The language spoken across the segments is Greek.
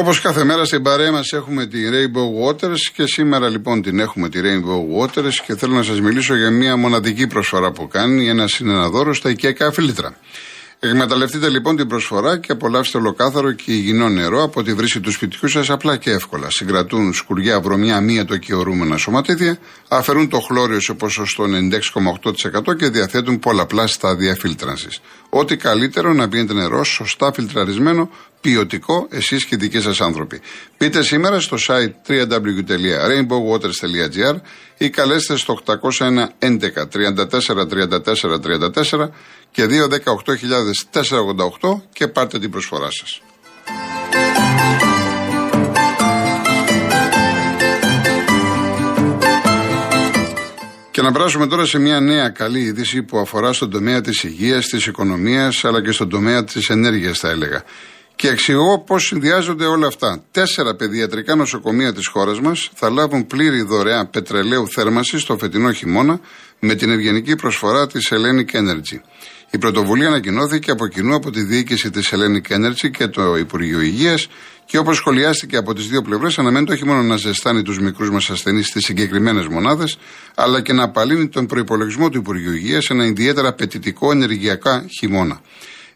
Όπως κάθε μέρα στην παρέα μας έχουμε τη Rainbow Waters και σήμερα λοιπόν την έχουμε τη Rainbow Waters και θέλω να σας μιλήσω για μια μοναδική προσφορά που κάνει ένας συνεναδόρο στα οικιακά φίλτρα. Εκμεταλλευτείτε λοιπόν την προσφορά και απολαύστε ολοκάθαρο και υγιεινό νερό από τη βρύση του σπιτιού σας απλά και εύκολα. Συγκρατούν σκουριά, βρωμιά, μία το ορούμενα σωματίδια, αφαιρούν το χλώριο σε ποσοστό 96,8% και διαθέτουν πολλαπλά στάδια φίλτρανσης. Ό,τι καλύτερο να πίνετε νερό σωστά φιλτραρισμένο, ποιοτικό, εσείς και οι δικοί σας άνθρωποι. Πείτε σήμερα στο site www.rainbowwaters.gr ή καλέστε στο 801 11 34 34 34 και 218.488 και πάρτε την προσφορά σας. Και να περάσουμε τώρα σε μια νέα καλή είδηση που αφορά στον τομέα της υγείας, της οικονομίας αλλά και στον τομέα της ενέργειας θα έλεγα. Και εξηγώ πώς συνδυάζονται όλα αυτά. Τέσσερα παιδιατρικά νοσοκομεία της χώρας μας θα λάβουν πλήρη δωρεά πετρελαίου θέρμανση το φετινό χειμώνα με την ευγενική προσφορά της Hellenic Energy. Η πρωτοβουλία ανακοινώθηκε από κοινού από τη διοίκηση της Hellenic Energy και το Υπουργείο Υγείας και όπως σχολιάστηκε από τις δύο πλευρές, αναμένεται όχι μόνο να ζεστάνει τους μικρούς μας ασθενείς στις συγκεκριμένες μονάδες, αλλά και να απαλύνει τον προπολογισμό του Υπουργείου Υγείας σε ένα ιδιαίτερα απαιτητικό ενεργειακά χειμώνα.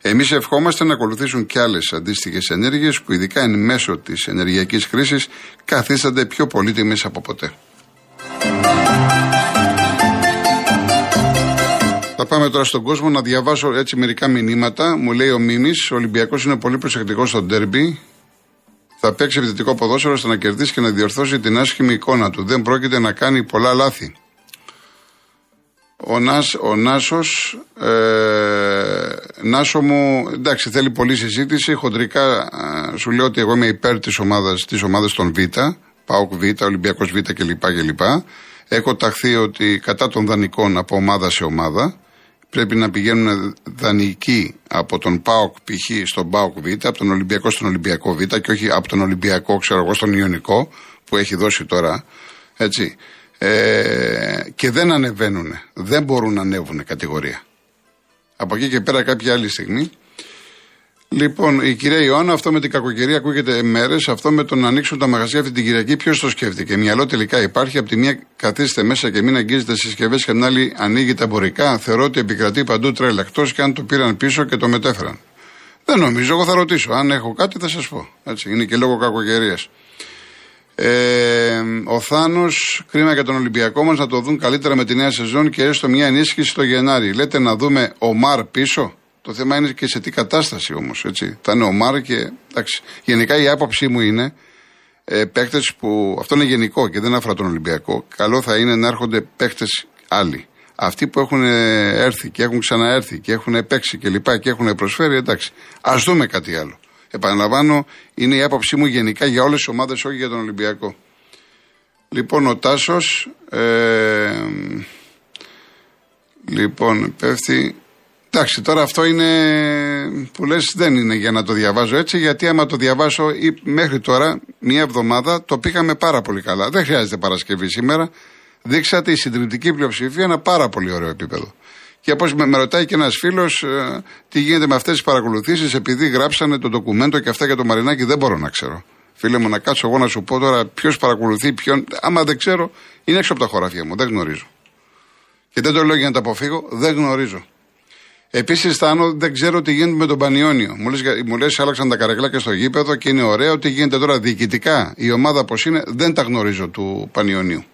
Εμείς ευχόμαστε να ακολουθήσουν και άλλες αντίστοιχες ενέργειες που ειδικά εν μέσω της ενεργειακής κρίσης καθίστανται πιο πολύτιμες από ποτέ. Θα πάμε τώρα στον κόσμο να διαβάσω έτσι μερικά μηνύματα. Μου λέει ο Μίμης, ο Ολυμπιακός είναι πολύ προσεκτικός στο ντέρμπι. Θα παίξει επιθετικό ποδόσφαιρο ώστε να κερδίσει και να διορθώσει την άσχημη εικόνα του. Δεν πρόκειται να κάνει πολλά λάθη. Ο, Νάς, ο Νάσος, ε, Νάσο μου, εντάξει θέλει πολλή συζήτηση, χοντρικά ε, σου λέω ότι εγώ είμαι υπέρ της ομάδας, της ομάδας των Β, ΠΑΟΚ Β, Ολυμπιακός Β κλπ. κλπ. Έχω ταχθεί ότι κατά των δανεικών από ομάδα σε ομάδα, πρέπει να πηγαίνουν δανεικοί από τον ΠΑΟΚ π.χ. στον ΠΑΟΚ Β, από τον Ολυμπιακό στον Ολυμπιακό Β και όχι από τον Ολυμπιακό, ξέρω εγώ, στον Ιωνικό που έχει δώσει τώρα. Έτσι. Ε, και δεν ανεβαίνουν. Δεν μπορούν να ανέβουν κατηγορία. Από εκεί και πέρα κάποια άλλη στιγμή. Λοιπόν, η κυρία Ιωάννα, αυτό με την κακοκαιρία ακούγεται μέρες. Αυτό με το να ανοίξουν τα μαγαζιά αυτή την Κυριακή, ποιος το σκέφτηκε; Μυαλό τελικά υπάρχει. Από τη μία καθίστε μέσα και μην αγγίζετε συσκευές και την άλλη ανοίγει τα εμπορικά. Θεωρώ ότι επικρατεί παντού τρέλα. Εκτός και αν το πήραν πίσω και το μετέφεραν. Δεν νομίζω, εγώ θα ρωτήσω. Αν έχω κάτι θα σας πω. Έτσι, είναι και λόγω κακοκαιρίας. Ε, ο Θάνος, κρίμα για τον Ολυμπιακό μας να το δουν καλύτερα με τη νέα σεζόν και έστω μια ενίσχυση το Γενάρη. Λέτε να δούμε ο Μαρ πίσω; Το θέμα είναι και σε τι κατάσταση όμως. Θα είναι ο Μαρ και. Εντάξει. Γενικά η άποψή μου είναι ε, παίχτε που. Αυτό είναι γενικό και δεν αφορά τον Ολυμπιακό. Καλό θα είναι να έρχονται παίχτε άλλοι. Αυτοί που έχουν έρθει και έχουν ξαναέρθει και έχουν παίξει και λοιπά και έχουν προσφέρει, εντάξει. Α δούμε κάτι άλλο. Επαναλαμβάνω, είναι η άποψή μου γενικά για όλες τις ομάδες, όχι για τον Ολυμπιακό. Λοιπόν, ο Τάσος. Ε, λοιπόν, πέφτει. Εντάξει, τώρα αυτό είναι που λες δεν είναι για να το διαβάζω έτσι, γιατί άμα το διαβάσω ή μέχρι τώρα, μία εβδομάδα, το πήγαμε πάρα πολύ καλά. Δεν χρειάζεται Παρασκευή σήμερα. Δείξατε η συντριπτική πλειοψηφία ένα πάρα πολύ ωραίο επίπεδο. Και όπως με, ρωτάει και ένας φίλος, ε, τι γίνεται με αυτές τις παρακολουθήσεις, επειδή γράψανε το ντοκουμέντο και αυτά για το Μαρινάκι, δεν μπορώ να ξέρω. Φίλε μου, να κάτσω εγώ να σου πω τώρα ποιος παρακολουθεί ποιον. Άμα δεν ξέρω, είναι έξω από τα χωράφια μου, δεν γνωρίζω. Και δεν το λέω για να τα αποφύγω, δεν γνωρίζω. Επίσης, Θάνο, δεν ξέρω τι γίνεται με τον Πανιόνιο. Μου λες, μου λες, άλλαξαν τα καρεκλάκια στο γήπεδο και είναι ωραίο. Τι γίνεται τώρα διοικητικά, η ομάδα πώς είναι, δεν τα γνωρίζω του Πανιόνιου.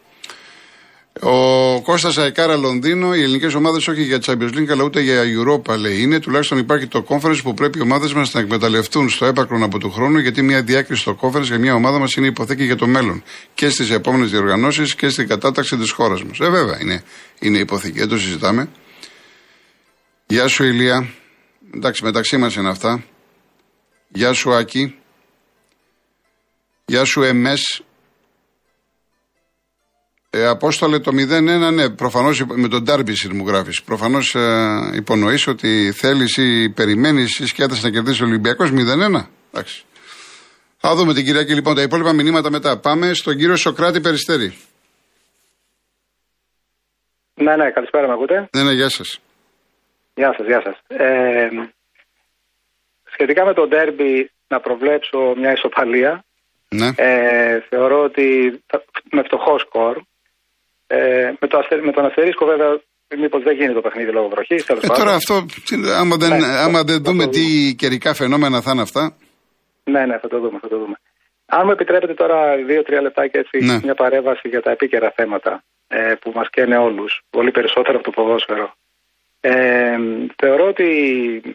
Ο Κώστας Αϊκάρα Λονδίνο, οι ελληνικές ομάδες όχι για Champions League αλλά ούτε για Europa λέει είναι. Τουλάχιστον υπάρχει το conference που πρέπει οι ομάδες μας να εκμεταλλευτούν στο έπακρον από του χρόνου γιατί μια διάκριση στο conference για μια ομάδα μας είναι υποθήκη για το μέλλον και στις επόμενες διοργανώσεις και στην κατάταξη της χώρας μας. Ε, βέβαια είναι, είναι υποθήκη, δεν το συζητάμε. Γεια σου Ηλία. Εντάξει, μεταξύ μας είναι αυτά. Γεια σου Άκη. Γεια σου Εμές. Ε, Απόστολε το 0-1, ναι, προφανώς με τον Ντάρμπι μου γράφεις. Προφανώς ε, υπονοείς ότι θέλεις ή περιμένεις ή σκέφτεσαι να κερδίσει ο Ολυμπιακός 0-1. Εντάξει. Θα δούμε την Κυριακή λοιπόν τα υπόλοιπα μηνύματα μετά. Πάμε στον κύριο Σοκράτη Περιστέρη. Ναι, ναι, καλησπέρα, με ακούτε; Ναι, ναι, γεια σας. Γεια σας, γεια σας. Ε, σχετικά με το ντέρμπι, να προβλέψω μια ισοπαλία. Ναι. Ε, θεωρώ ότι θα, με φτωχό σκορ. Ε, με, το αστε, με τον αστερίσκο βέβαια μήπως δεν γίνει το παιχνίδι λόγω βροχής. Ε, τώρα αυτό, άμα δεν, Ναι, άμα δεν θα δούμε το τι καιρικά φαινόμενα θα είναι αυτά. Ναι, ναι, θα το δούμε, θα το δούμε. Αν μου επιτρέπετε τώρα δύο-τρία λεπτάκια έτσι, Ναι. μια παρέμβαση για τα επίκαιρα θέματα ε, που μας καίνε όλους, πολύ περισσότερο από το ποδόσφαιρο. Ε, θεωρώ ότι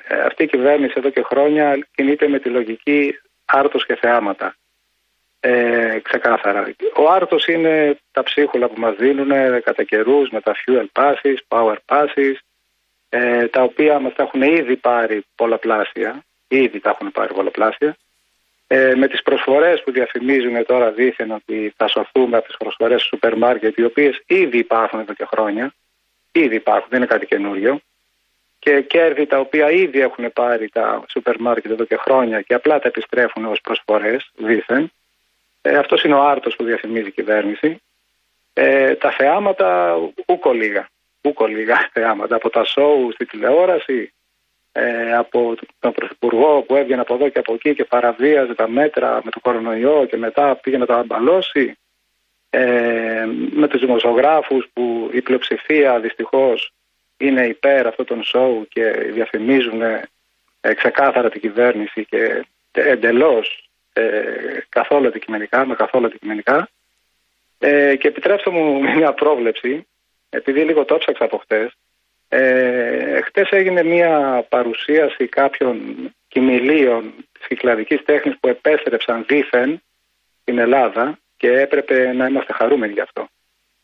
ε, αυτή η κυβέρνηση εδώ και χρόνια κινείται με τη λογική άρτος και θεάματα. Ε, ξεκάθαρα. Ο άρτος είναι τα ψίχουλα που μας δίνουν κατά καιρούς με τα fuel passes, power passes, ε, τα οποία μας τα έχουν ήδη πάρει πολλαπλάσια, ήδη τα έχουν πάρει πολλαπλάσια, ε, με τις προσφορές που διαφημίζουν τώρα δήθεν ότι θα σωθούμε από τις προσφορές του σούπερ μάρκετ, οι οποίες ήδη υπάρχουν εδώ και χρόνια, ήδη υπάρχουν, δεν είναι κάτι καινούριο, και κέρδη τα οποία ήδη έχουν πάρει τα σούπερ μάρκετ εδώ και χρόνια και απλά τα επιστρέφουν ως προσφορές δήθεν. Ε, αυτός είναι ο άρτος που διαφημίζει η κυβέρνηση. Ε, τα θεάματα ούκο λίγα. Ούκο λίγα θεάματα. Από τα σοου στη τηλεόραση, ε, από τον Πρωθυπουργό που έβγαινε από εδώ και από εκεί και παραβίαζε τα μέτρα με το κορονοϊό και μετά πήγε να τα αμπαλώσει. Ε, με τους δημοσιογράφους που η πλειοψηφία δυστυχώς είναι υπέρ αυτών των σοου και διαφημίζουν ε, ξεκάθαρα την κυβέρνηση και εντελώς ε, καθόλου αντικειμενικά, με καθόλου αντικειμενικά. Ε, και επιτρέψτε μου μια πρόβλεψη, επειδή λίγο το ψάξα από χτες, ε, χτες έγινε μια παρουσίαση κάποιων κοιμηλίων της κυκλαδικής τέχνης που επέστρεψαν δήθεν στην Ελλάδα και έπρεπε να είμαστε χαρούμενοι γι' αυτό.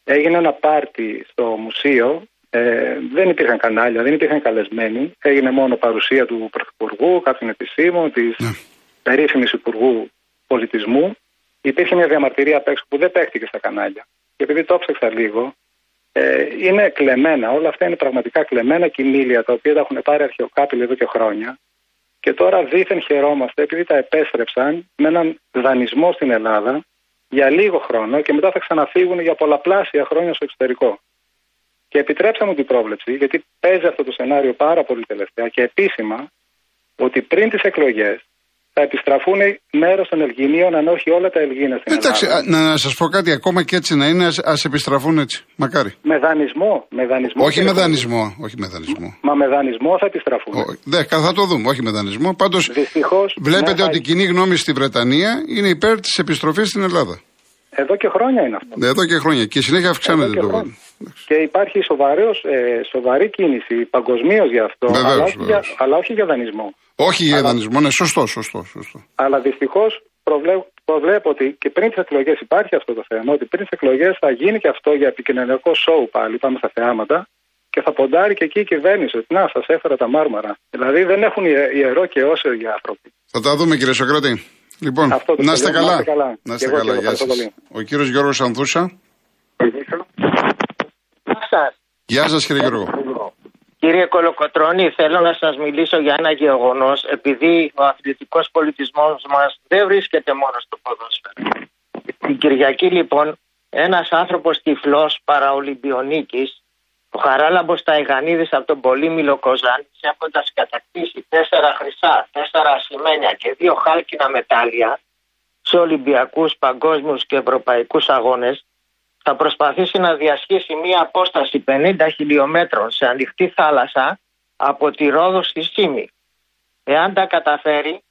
Έγινε ένα πάρτι στο μουσείο, ε, δεν υπήρχαν κανάλια, δεν υπήρχαν καλεσμένοι, έγινε μόνο παρουσία του Πρωθυπουργού, κάποιων επισήμων, της Ναι. Περίφημης Υπουργού Πολιτισμού. Υπήρχε μια διαμαρτυρία απ' έξω που δεν παίχτηκε στα κανάλια. Και επειδή το ψάξα λίγο, ε, είναι κλεμμένα. Όλα αυτά είναι πραγματικά κλεμμένα κοιμήλια τα οποία τα έχουν πάρει αρχαιοκάπηλοι εδώ και χρόνια. Και τώρα δήθεν χαιρόμαστε επειδή τα επέστρεψαν με έναν δανεισμό στην Ελλάδα για λίγο χρόνο και μετά θα ξαναφύγουν για πολλαπλάσια χρόνια στο εξωτερικό. Και επιτρέψα μου την πρόβλεψη, γιατί παίζει αυτό το σενάριο πάρα πολύ τελευταία και επίσημα, ότι πριν τις εκλογές θα επιστραφούν μέρος των Ελγινίων, αν όχι όλα τα Ελγίνα στην Εντάξει, Ελλάδα. α, να σας πω κάτι ακόμα και έτσι να είναι, ας επιστραφούν έτσι. Μακάρι. Με δανεισμό, με δανεισμό. Όχι με κύριε δανεισμό. Όχι με δανεισμό. Μα με δανεισμό θα επιστραφούν. Ο- Ναι, κα- θα το δούμε. Όχι με δανεισμό. Πάντως Δυστυχώς. βλέπετε ότι η κοινή γνώμη στη Βρετανία είναι υπέρ της επιστροφής στην Ελλάδα. Εδώ και χρόνια είναι αυτό. Εδώ και χρόνια. Και συνέχεια αυξάνεται Εδώ και το. χρόνια. Και υπάρχει σοβαρός, ε, σοβαρή κίνηση παγκοσμίως για αυτό, Βεβαίως, αλλά, όχι για, βεβαίως. αλλά όχι για δανεισμό. Όχι για Αλλά- δανεισμό, ναι, σωστό, σωστό. σωστό. Αλλά δυστυχώς προβλέπω ότι και πριν τις εκλογές υπάρχει αυτό το θέμα, ότι πριν τις εκλογές θα γίνει και αυτό για επικοινωνιακό σοου πάλι, πάμε στα θεάματα, και θα ποντάρει και εκεί η κυβέρνηση ότι να, σας έφερα τα μάρμαρα. Δηλαδή δεν έχουν ιε- ιερό και όσιο οι άνθρωποι. Θα τα δούμε κύριε Σοκράτη. Λοιπόν, Αυτό το να είστε θέλω, να καλά. είστε καλά. Να είστε Και εγώ, καλά. και εγώ, Γεια ευχαριστώ σας. πολύ. Ο κύριος Γιώργος Ανθούσα. Γεια σας. Γεια σας κύριε Γιώργο. Κύριε Κολοκοτρώνη, θέλω να σας μιλήσω για ένα γεγονός, επειδή ο αθλητικός πολιτισμός μας δεν βρίσκεται μόνο στο ποδόσφαιρο. Την Κυριακή λοιπόν, ένας άνθρωπος τυφλός παραολυμπιονίκης, ο Χαράλαμπος Ταϊγανίδης από τον Πολύμιλο Κοζάνης, έχοντας κατακτήσει τέσσερα χρυσά, τέσσερα ασημένια και δύο χάλκινα μετάλλια σε Ολυμπιακούς, παγκόσμιους και ευρωπαϊκούς αγώνες, θα προσπαθήσει να διασχίσει μία απόσταση 50 χιλιόμετρων σε ανοιχτή θάλασσα από τη Ρόδο στη Σύμη. Εάν τα καταφέρει,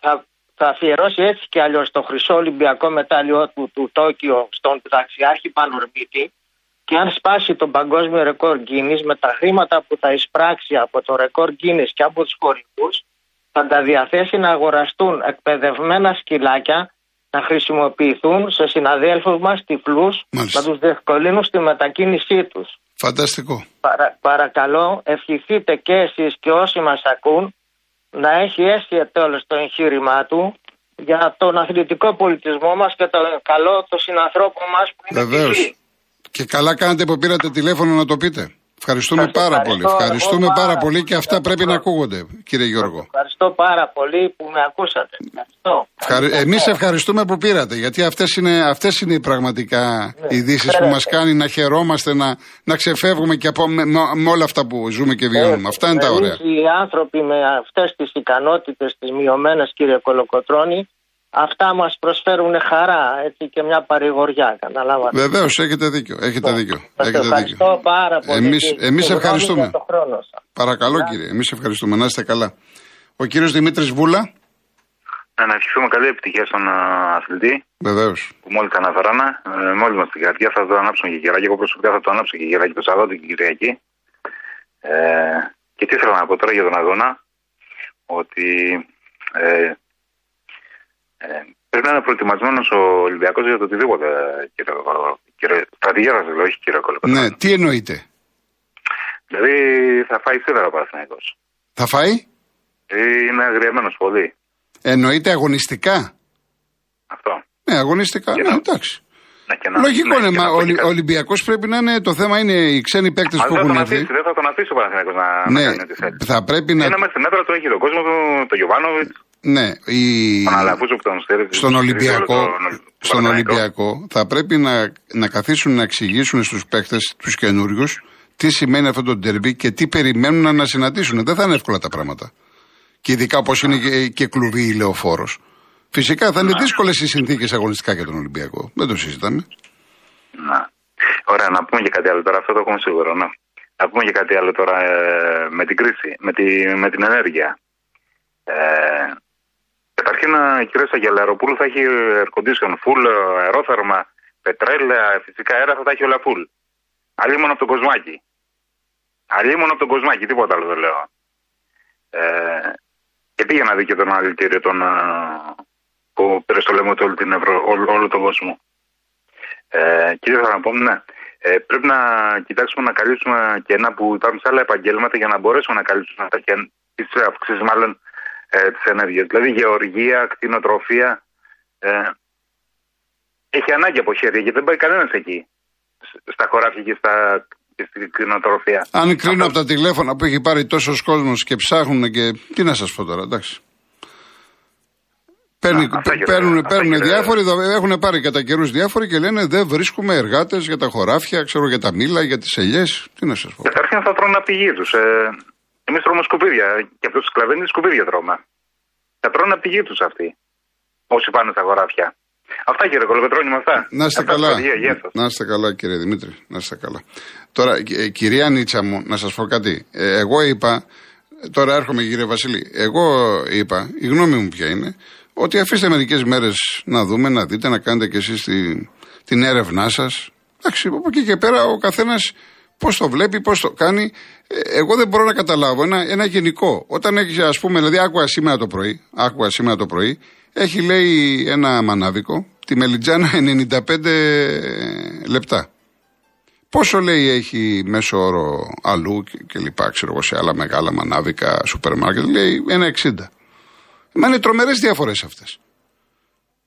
θα, θα αφιερώσει έτσι και αλλιώς το χρυσό Ολυμπιακό μετάλλιο του, του Τόκιο στον ταξιάρχη Πανορμίτη και αν σπάσει τον παγκόσμιο ρεκόρ Guinness με τα χρήματα που θα εισπράξει από το ρεκόρ Guinness και από τους χορηγούς θα τα διαθέσει να αγοραστούν εκπαιδευμένα σκυλάκια να χρησιμοποιηθούν σε συναδέλφους μας τυφλούς Μάλιστα. να τους διευκολύνουν στη μετακίνησή τους. Φανταστικό. Παρα- παρακαλώ ευχηθείτε και εσείς και όσοι μας ακούν να έχει αίσια τέλος το εγχείρημά του για τον αθλητικό πολιτισμό μας και τον καλό των συνανθρώπων μας που είναι Βεβαίως. τυφλοί. Και καλά κάνετε που πήρατε τηλέφωνο να το πείτε. Ευχαριστούμε Σας πάρα ευχαριστώ πολύ. Ευχαριστούμε εγώ πάρα πάρα πολύ πολύ και αυτά για τον πρέπει να χρόνο. ακούγονται, κύριε Γιώργο. Ευχαριστώ πάρα πολύ που με ακούσατε. Ευχαριστώ. Ευχαρι... Εμείς ευχαριστούμε που πήρατε, γιατί αυτές είναι, αυτές είναι οι πραγματικά Ναι, ειδήσεις που ξέρετε. μας κάνει να χαιρόμαστε, να, να ξεφεύγουμε και από, με, με- με όλα αυτά που ζούμε και βιώνουμε. Αυτά είναι τα ωραία. Εμείς οι άνθρωποι με αυτές τις ικανότητες, τις μειωμένες κύριε Κολοκοτρώνη, αυτά μας προσφέρουν χαρά έτσι, και μια παρηγοριά, καταλάβατε. Βεβαίως, έχετε δίκιο. Έχετε δίκιο. Σας Έχετε ευχαριστώ δίκιο. πάρα πολύ. Εμείς, και εμείς συγγνώμη ευχαριστούμε. για το χρόνο σας. Παρακαλώ κύριε, εμείς ευχαριστούμε. Να είστε καλά. Ο κύριος Δημήτρης Βούλα, Να ευχηθούμε καλή επιτυχία στον α, αθλητή βεβαίως. που μόλις αναφέραμε. Ε, με όλη μας την καρδιά θα το ανάψουμε και γεράκι. Εγώ προσωπικά θα το ανάψω και γεράκι το Σαββάτο και Κυριακή. Ε, και τι ήθελα να πω τώρα για τον αγώνα, ότι ε, ε, πρέπει να είναι προετοιμασμένος ο Ολυμπιακός για το οτιδήποτε, κύριε Κολοκοτρώνη. Κύριε, στρατηγέρα σα λέω, όχι κύριε Κολοκοτρώνη. Ναι, τι εννοείτε; Δηλαδή θα φάει σίδερα ο Παναθηναϊκός. Θα φάει, Ε, Είναι αγριεμένος πολύ. εννοείται αγωνιστικά; Αυτό. Ναι, αγωνιστικά. Και Ναι, να- εντάξει. Ναι, και να- Λογικό ναι, είναι. και Μα να ο πω και Ολυ- κάτι. ο Ολυμπιακός πρέπει να είναι. Το θέμα είναι οι ξένοι παίκτες Αλλά που δεν θα έχουν τον έρθει. αφήσει, δεν θα τον αφήσει ο Παναθηναϊκός να, να Ναι, κάνει ό,τι θέλει. θα πρέπει να. Είναι μέσα στην έδρα του, έχει τον κόσμο του, το Γιωβάνοβιτς, Ναι, η... τον Αλαφούζο που τον στέλνει. στον Ολυμπιακό, στον Ολυμπιακό θα πρέπει να, να καθίσουν να εξηγήσουν στους παίκτες, τους καινούριους, τι σημαίνει αυτό το ντερμπι και τι περιμένουν να συναντήσουν. Δεν θα είναι εύκολα τα πράγματα. Και ειδικά όπως είναι και, και κλουβί η λεωφόρος. Φυσικά θα είναι δύσκολες οι συνθήκες αγωνιστικά για τον Ολυμπιακό. Δεν το συζητάμε. Να. Ωραία, να πούμε και κάτι άλλο τώρα, αυτό το έχουμε σίγουρο. Να, να πούμε και κάτι άλλο τώρα ε, με την κρίση, με, τη, με την ενέργεια. Ε, καταρχήν, η κυρία Σαγγελαροπούλου θα έχει air condition full, αερόθερμα, πετρέλαια, φυσικά αέρα θα τα έχει όλα full. Αλλή μόνο από τον Κοσμάκη. Αλλή μόνο από τον Κοσμάκη, τίποτα άλλο δεν λέω. Ε, και πήγε να δει και τον αλητήριο τον, ε, που πήρε στο λαιμό του όλη την Ευρω, όλο, όλο τον κόσμο. Ε, και ήθελα να πω, ναι, ε, πρέπει να κοιτάξουμε να καλύψουμε κενά που υπάρχουν σε άλλα επαγγέλματα για να μπορέσουμε να καλύψουμε αυτά και τις αυξήσεις μάλλον ε, της ενέργειας. Δηλαδή γεωργία, κτηνοτροφία, ε, έχει ανάγκη από χέρια γιατί δεν πάει κανένας εκεί σ- στα χωράφια και, στα, και στην κτηνοτροφία. Αν κρίνω από τα τηλέφωνα που έχει πάρει τόσος κόσμος και ψάχνουν και. Τι να σας πω τώρα, εντάξει. Παίρνει, Α, αυτά και παίρνουν τα- αυτά παίρνουν και τα- διάφοροι, δο- έχουν πάρει κατά καιρούς διάφοροι και λένε δεν βρίσκουμε εργάτες για τα χωράφια, ξέρω για τα μήλα, για τις ελιές. Τι να σας πω. Καταρχήν θα τρώνε από τη γη τους. Ε, Εμείς τρώμε σκουπίδια και από του σκλαβίνοι σκουπίδια τρώμε. Θα τρώνε από τη γη τους αυτοί. Όσοι πάνε στα χωράφια. Αυτά κύριε Κολοκοτρώνη με αυτά. Να είστε Αυτά, καλά. παιδιά, Γεια σας. Να είστε καλά, κύριε Δημήτρη. Να είστε καλά. Τώρα, ε, κυρία Νίτσα μου, να σας πω κάτι. Ε, εγώ είπα, τώρα έρχομαι κύριε Βασίλη, εγώ είπα, η γνώμη μου ποια είναι, ότι αφήστε μερικές μέρες να δούμε, να δείτε, να κάνετε κι εσείς τη, την έρευνά σας. Εντάξει, από εκεί και πέρα ο καθένας πώς το βλέπει, πώς το κάνει. Ε, εγώ δεν μπορώ να καταλάβω ένα, ένα γενικό. Όταν έχει, ας πούμε, δηλαδή, άκουγα σήμερα το πρωί, άκουγα σήμερα το πρωί, έχει λέει ένα μανάβικο, τη μελιτζάνα 95 λεπτά. Πόσο λέει έχει μέσο όρο αλλού και, και λοιπά, ξέρω εγώ, σε άλλα μεγάλα μανάβικα, σούπερ μάρκετ, λέει ένα 60. Μα είναι τρομερές διαφορές αυτές.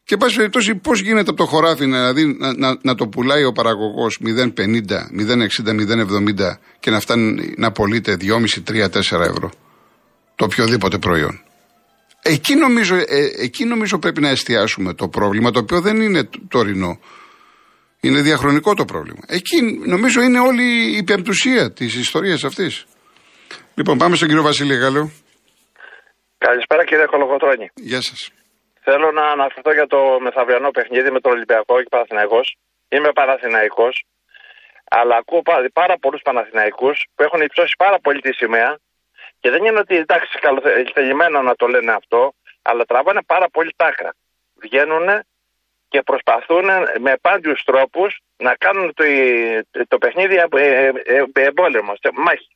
Και πάση περιπτώσει, πώς γίνεται από το χωράφι δηλαδή, να, να, να το πουλάει ο παραγωγός 0,50, 0,60, 0,70 και να φτάνει να πωλείται 2,5-3-4 ευρώ το οποιοδήποτε προϊόν. Εκεί νομίζω, ε, εκεί νομίζω πρέπει να εστιάσουμε το πρόβλημα, το οποίο δεν είναι τ- τωρινό. Είναι διαχρονικό το πρόβλημα. Εκεί νομίζω είναι όλη η πεμπτουσία της ιστορίας αυτής. Λοιπόν, πάμε στον κύριο Βασίλη Γάλλο. Καλησπέρα κύριε Κολοκοτρώνη. Γεια σας. Θέλω να αναφερθώ για το μεθαυριανό παιχνίδι με τον Ολυμπιακό και Παναθηναϊκός. Είμαι Παναθηναϊκός, αλλά ακούω πάρα, πάρα πολλούς Παναθηναϊκούς που έχουν υψώσει πάρα πολύ τη σημαία και δεν είναι ότι εντάξει καλοθελημένα να το λένε αυτό, αλλά τραβάνε πάρα πολύ τάκρα. Βγαίνουν και προσπαθούν με πάντιους τρόπους να κάνουν το, το παιχνίδι ε, ε, ε, εμπόλεμο, σε μάχη.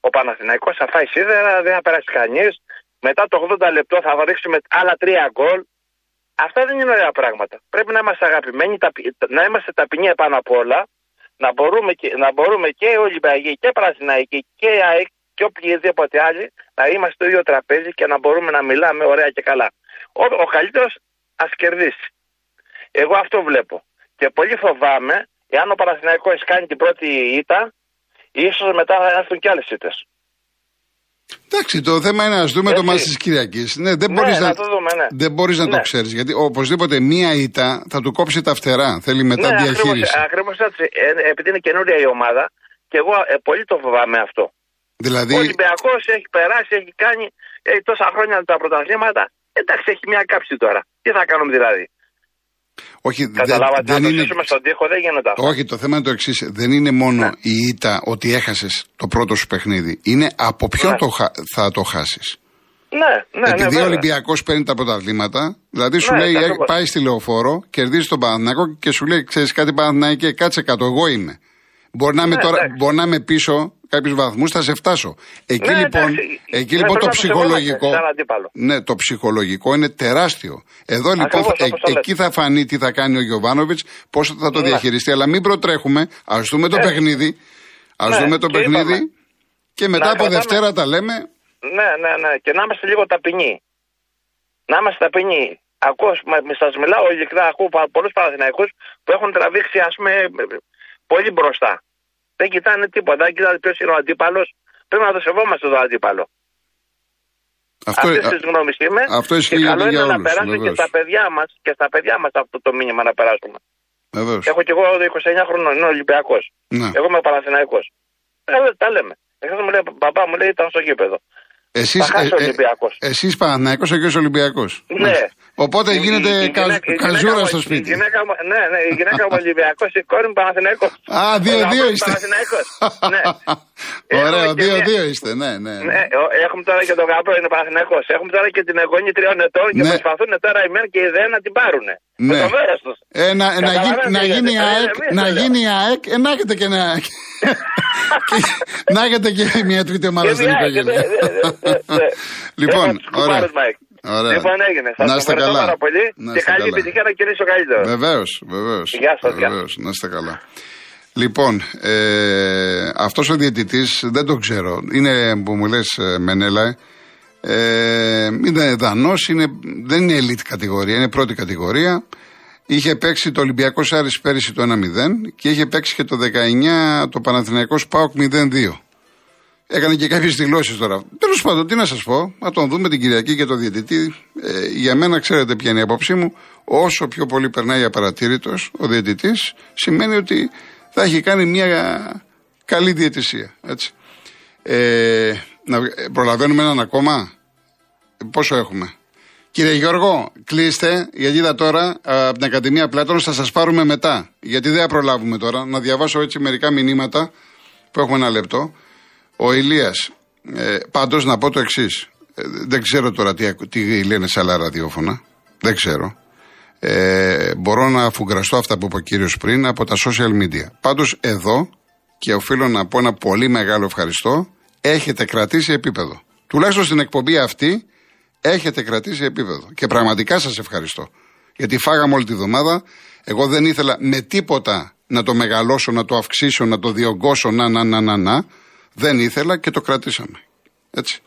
Ο Παναθηναϊκός θα φάει σίδερα, δεν θα περάσει κανείς. Μετά το 80 λεπτό θα ρίξουμε άλλα τρία γκολ. Αυτά δεν είναι ωραία πράγματα. Πρέπει να είμαστε αγαπημένοι, ταπει- να είμαστε ταπεινοί επάνω απ' όλα, να μπορούμε και, να μπορούμε και οι Ολυμπιακοί και οι Πρασιναϊκοί και οι ΑΕΚ και οποιοδήποτε άλλοι να είμαστε στο ίδιο τραπέζι και να μπορούμε να μιλάμε ωραία και καλά. Ο, ο καλύτερος ας κερδίσει. Εγώ αυτό βλέπω. Και πολύ φοβάμαι, εάν ο Παναθηναϊκός κάνει την πρώτη ήττα, ίσως μετά θα έρθουν και άλλες ήττες. Εντάξει, το θέμα είναι να δούμε το Έτσι. μάτι της Κυριακής. Ναι, δεν Ναι, μπορείς να να, το δούμε, ναι. δεν μπορείς να το Ναι. ξέρεις. Γιατί οπωσδήποτε μία ήττα θα του κόψει τα φτερά. Θέλει μετά ναι, διαχείριση. Ακριβώς έτσι. Ε, επειδή είναι καινούρια η ομάδα και εγώ ε, πολύ το φοβάμαι αυτό. Δηλαδή, Ο Ολυμπιακός έχει περάσει, έχει κάνει έχει τόσα χρόνια τα πρωταθλήματα. Εντάξει, έχει μια κάψη τώρα. Τι θα κάνουμε δηλαδή; Όχι, δεν, Καταλάβατε, δεν να το είναι. στήσουμε στον τοίχο δεν γίνεται αυτό. Όχι, το θέμα είναι το εξής. Δεν είναι μόνο Ναι. η ήττα ότι έχασες το πρώτο σου παιχνίδι. Είναι από ποιον Ναι. το χα- θα το χάσεις. Ναι, ναι, Επειδή ναι. ο βέβαια. Ολυμπιακός παίρνει τα πρωταθλήματα, δηλαδή σου Ναι, λέει, ακριβώς. ε, πάει στη λεωφόρο, κερδίζει τον Παναθηναϊκό και σου λέει, ξέρεις κάτι Παναθηναϊκέ, κάτσε κάτω, εγώ είμαι. Μπορεί να, είμαι Ναι, τώρα, εντάξει. μπορεί να είμαι πίσω κάποιους βαθμούς, θα σε φτάσω. Εκεί Ναι, λοιπόν, εντάξει. εκεί Ναι, λοιπόν πρέπει το να το σεβόμαστε ψυχολογικό. σαν αντίπαλο. Ναι, το ψυχολογικό είναι τεράστιο. Εδώ λοιπόν Ακριβώς, θα- όπως το λέτε. εκεί θα φανεί τι θα κάνει ο Γιωβάνοβιτς, πώς θα το Ναι. διαχειριστεί. Αλλά μην προτρέχουμε, ας δούμε το Ε. παιχνίδι. Α Ναι, δούμε το και παιχνίδι είπαμε. και μετά Να από κρατάμε- Δευτέρα τα λέμε. Ναι, ναι, ναι. Και να είμαστε λίγο ταπεινοί. Να είμαστε ταπεινοί. Ακούω, σας μιλάω ειλικρινά, ακούω πολλούς Παναθηναϊκούς που έχουν τραβήξει, ας πούμε, πολύ μπροστά. Δεν κοιτάνε τίποτα, δεν κοιτάνε ποιος είναι ο αντίπαλος. Πρέπει να το σεβόμαστε τον αντίπαλο. Αυτό, Αυτής της γνώμης είμαι. αυτό ισχύει και για- καλό για είναι να όλους, περάσουμε και βεβαίως. στα παιδιά μας και στα παιδιά μας αυτό το μήνυμα να περάσουμε. Βεβαίως. Έχω κι εγώ 29 χρονών, είναι Ολυμπιακός. Ναι. Εγώ είμαι Παναθηναϊκός. Ε, τα λέμε. Εχθές μου λέει, μπαμπά μου λέει, ήταν στο γήπεδο. Εσείς, Θα χάσει ο Ολυμπιακός. εσείς Παναθηναϊκός, ο κύριος Ολυμπιακός. Ναι. Μάλιστα. Οπότε Η- γίνεται η- η κα- γυναίκα- η καζούρα γυναίκα στο μου- σπίτι. Η γυναίκα μου, ναι, ναι, η γυναίκα μου Ολυμπιακός, η κόρη μου Παναθηναϊκός. Α, δύο-δύο Ο γαμπρός είστε. Παναθηναϊκός. Ναι. Ωραίο, Έχουμε και δύο-δύο μια- είστε, ναι, ναι. Ναι, ο- έχουμε τώρα και τον γαμπρό, είναι Παναθηναϊκός. Έχουμε τώρα και την εγγονή τριών ετών και Ναι. προσπαθούν τώρα οι μεν και οι δε να την πάρουν. Ναι. Με το μέρος τους. Ε, να, να, γι- Καταλαβαίνετε, να γίνει γιατί, ΑΕΚ, εμείς να το λέω. γίνει ΑΕΚ, ε, να έχετε και ένα... και- να έχετε και μια τρίτη ομάδα Και στην μια- οικογένεια. ναι, ναι, ναι, ναι. Λοιπόν, Έχουμε τους ωραία. Κουμπάρους, Μάικ. Ωραία. Λοιπόν, έγινε. Σας Να είστε ευχαριστώ καλά. πάρα πολύ Να και είστε καλή καλά. επιτυχία να κερδίσει ο καλύτερος. Βεβαίως, βεβαίως. Γεια σας, γεια. Να είστε καλά. Λοιπόν, ε, αυτός ο διαιτητής δεν το ξέρω. Είναι που μου λες ε, Μενέλα, ε, είναι δανός, είναι, δεν είναι elite κατηγορία, είναι πρώτη κατηγορία. Είχε παίξει το Ολυμπιακό Άρης πέρυσι το 1-0 και είχε παίξει και το 19 το Παναθηναϊκός ΠΑΟΚ 0-2. Έκανε και κάποιες δηλώσεις τώρα. Τέλος πάντων, τι να σας πω, να τον δούμε την Κυριακή και το διαιτητή. Ε, για μένα, ξέρετε ποια είναι η άποψή μου. Όσο πιο πολύ περνάει απαρατήρητος ο διαιτητής, σημαίνει ότι θα έχει κάνει μια καλή διαιτησία. Έτσι. Ε, να, ε, προλαβαίνουμε έναν ακόμα; Ε, πόσο έχουμε; Κύριε Γιώργο, κλείστε, γιατί είδα τώρα α, από την Ακαδημία Πλάτων θα σας πάρουμε μετά. Γιατί δεν θα προλάβουμε τώρα. Να διαβάσω έτσι μερικά μηνύματα που έχουμε ένα λεπτό. Ο Ηλίας, ε, πάντως να πω το εξής. δεν ξέρω τώρα τι, ακου- τι λένε σε άλλα ραδιόφωνα. Δεν ξέρω. Ε, μπορώ να αφουγκραστώ αυτά που είπε ο κύριος πριν από τα social media. Πάντως εδώ, και οφείλω να πω ένα πολύ μεγάλο ευχαριστώ, έχετε κρατήσει επίπεδο. Τουλάχιστον στην εκπομπή αυτή έχετε κρατήσει επίπεδο. Και πραγματικά σας ευχαριστώ. Γιατί φάγαμε όλη τη βδομάδα. Εγώ δεν ήθελα με τίποτα να το μεγαλώσω, να το αυξήσω, να το διωγγώσω, να, να, να, να, να. Δεν ήθελα και το κρατήσαμε. Έτσι.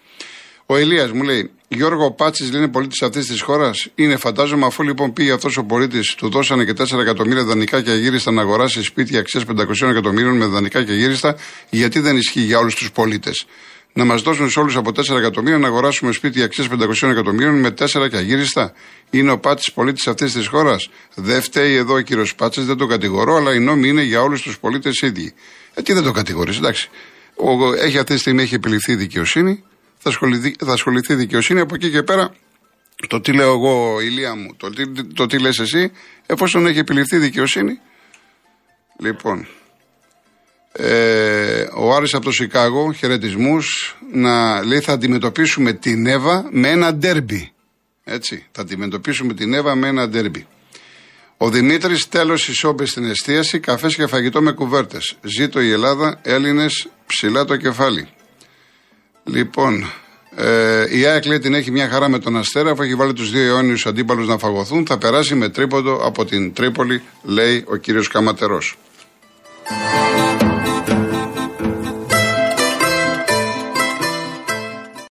Ο Ηλίας μου λέει: Γιώργο Πάτσης είναι πολίτης αυτής της χώρας. Είναι φαντάζομαι, αφού λοιπόν πήγε αυτός ο πολίτης, του δώσανε και 4 εκατομμύρια δανεικά και αγύριστα να αγοράσει σπίτια αξίας 500 εκατομμύριων με δανεικά και αγύριστα, γιατί δεν ισχύει για όλους τους πολίτες. Να μας δώσουν σε όλους από 4 εκατομμύρια να αγοράσουμε σπίτια αξίας 500 εκατομμύριων με 4 και αγύριστα. Είναι ο Πάτσης πολίτης αυτής της χώρας. Δεν φταίει εδώ ο κύριος Πάτσης, δεν τον κατηγορώ, αλλά οι νόμοι είναι για όλους τους πολίτες ίδιοι. Ε, τι δεν τον κατηγορείς, εντάξει. Ο, έχει αυτή τη στιγμή έχει επιληφθεί η δικαιοσύνη θα ασχοληθεί, θα ασχοληθεί η δικαιοσύνη. Από εκεί και πέρα, το τι λέω εγώ, ηλία μου, το, τι- το τι λες εσύ, εφόσον έχει επιληφθεί η δικαιοσύνη. Λοιπόν, ε, ο Άρης από το Σικάγο, χαιρετισμούς, να λέει θα αντιμετωπίσουμε την Εύα με ένα ντέρμπι. Έτσι, θα αντιμετωπίσουμε την Εύα με ένα ντέρμπι. Ο Δημήτρης, τέλος ισόμπε στην εστίαση, καφές και φαγητό με κουβέρτες. Ζήτω η Ελλάδα, Έλληνες, ψηλά το κεφάλι. Λοιπόν, ε, η ΑΕΚ λέει την έχει μια χαρά με τον Αστέρα, αφού έχει βάλει τους δύο αιώνιους αντίπαλους να φαγωθούν. Θα περάσει με τρίποντο από την Τρίπολη, λέει ο κύριος Καματερός.